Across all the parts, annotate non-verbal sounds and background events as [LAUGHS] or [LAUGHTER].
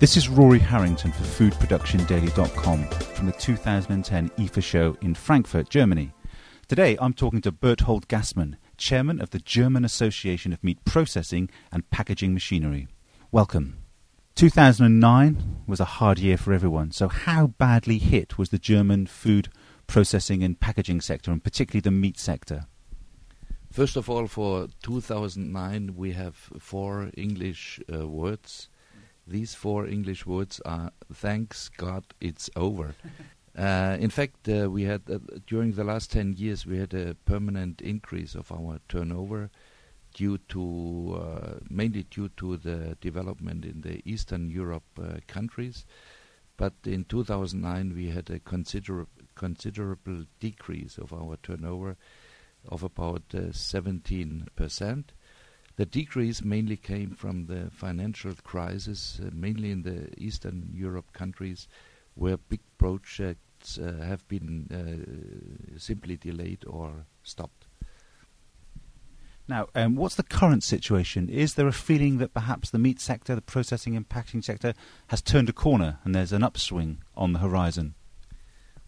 This is Rory Harrington for FoodProductionDaily.com from the 2010 IFFA show in Frankfurt, Germany. Today I'm talking to Berthold Gassmann, chairman of the German Association of Meat Processing and Packaging Machinery. Welcome. 2009 was a hard year for everyone, so how badly hit was the German food processing and packaging sector, and particularly the meat sector? First of all, for 2009, we have four English uh, words these four English words are "Thanks God it's over." [LAUGHS] uh, in fact, uh, we had uh, during the last ten years we had a permanent increase of our turnover due to uh, mainly due to the development in the Eastern Europe uh, countries. But in 2009 we had a considerable considerable decrease of our turnover of about 17 uh, percent. The decrease mainly came from the financial crisis, uh, mainly in the Eastern Europe countries, where big projects uh, have been uh, simply delayed or stopped. Now, um, what's the current situation? Is there a feeling that perhaps the meat sector, the processing and packaging sector, has turned a corner and there's an upswing on the horizon?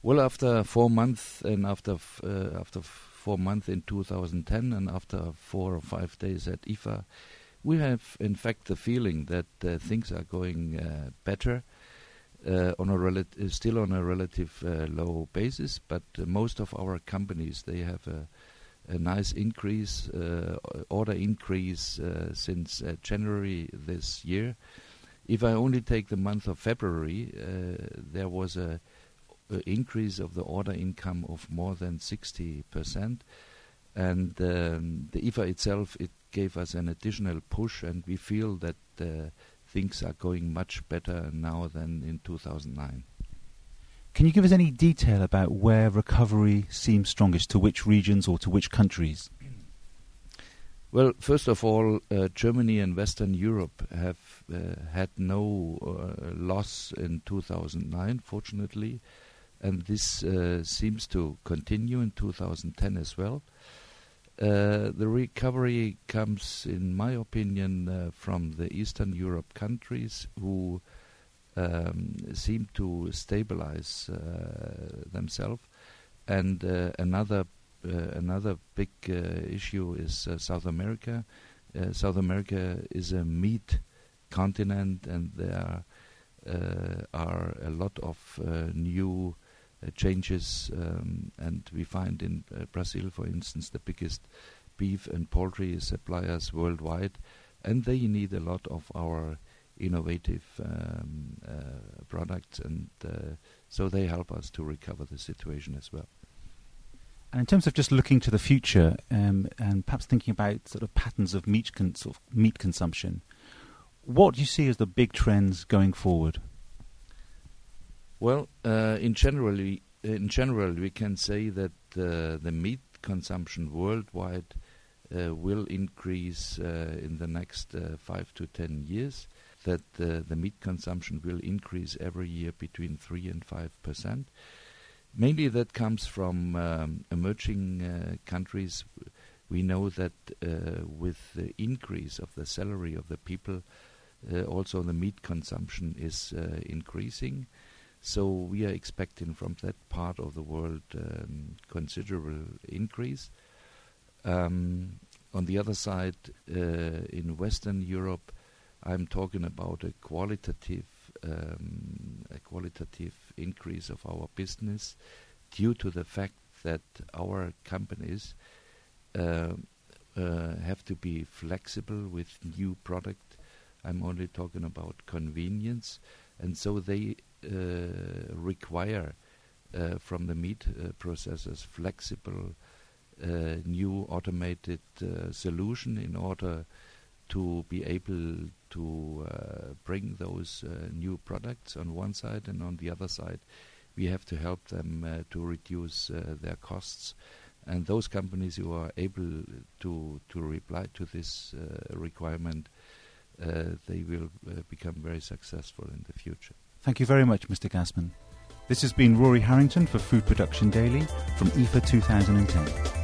Well, after four months and after f- uh, after f- four months in 2010, and after four or five days at IFFA, we have in fact the feeling that uh, things are going uh, better. Uh, on a uh, still on a relative uh, low basis, but uh, most of our companies they have a, a nice increase, order increase since January this year. If I only take the month of February, there was a increase of the order income of more than 60%. And um, the IFFA itself, it gave us an additional push, and we feel that uh, things are going much better now than in 2009. Can you give us any detail about where recovery seems strongest, to which regions or to which countries? [CLEARS THROAT] Well, first of all, uh, Germany and Western Europe have uh, had no uh, loss in 2009, fortunately and this uh, seems to continue in 2010 as well. Uh, the recovery comes, in my opinion, uh, from the Eastern Europe countries who um, seem to stabilize uh, themselves. And uh, another uh, another big issue is South America. South America is a meat continent, and there are a lot of new changes, um, and we find in uh, Brazil, for instance, the biggest beef and poultry suppliers worldwide, and they need a lot of our innovative um, uh, products, and so they help us to recover the situation as well. And in terms of just looking to the future um, and perhaps thinking about sort of patterns of meat, sort of meat consumption, what do you see as the big trends going forward? Well, uh, in general, in general, we can say that uh, the meat consumption worldwide uh, will increase uh, in the next uh, five to ten years. That uh, the meat consumption will increase every year between three and five percent. Mainly, that comes from um, emerging countries. We know that with the increase of the salary of the people, also the meat consumption is increasing. So we are expecting from that part of the world um, considerable increase. Um, on the other side, uh, in Western Europe, I'm talking about a qualitative um, a qualitative increase of our business due to the fact that our companies uh, uh, have to be flexible with new product. I'm only talking about convenience, and so they require uh, from the meat uh, processors flexible, new automated solution in order to be able to uh, bring those uh, new products on one side, and on the other side, we have to help them uh, to reduce their costs. And those companies who are able to to reply to this requirement, they will become very successful in the future. Thank you very much, Mr. Gassmann. This has been Rory Harrington for Food Production Daily from IFFA 2010.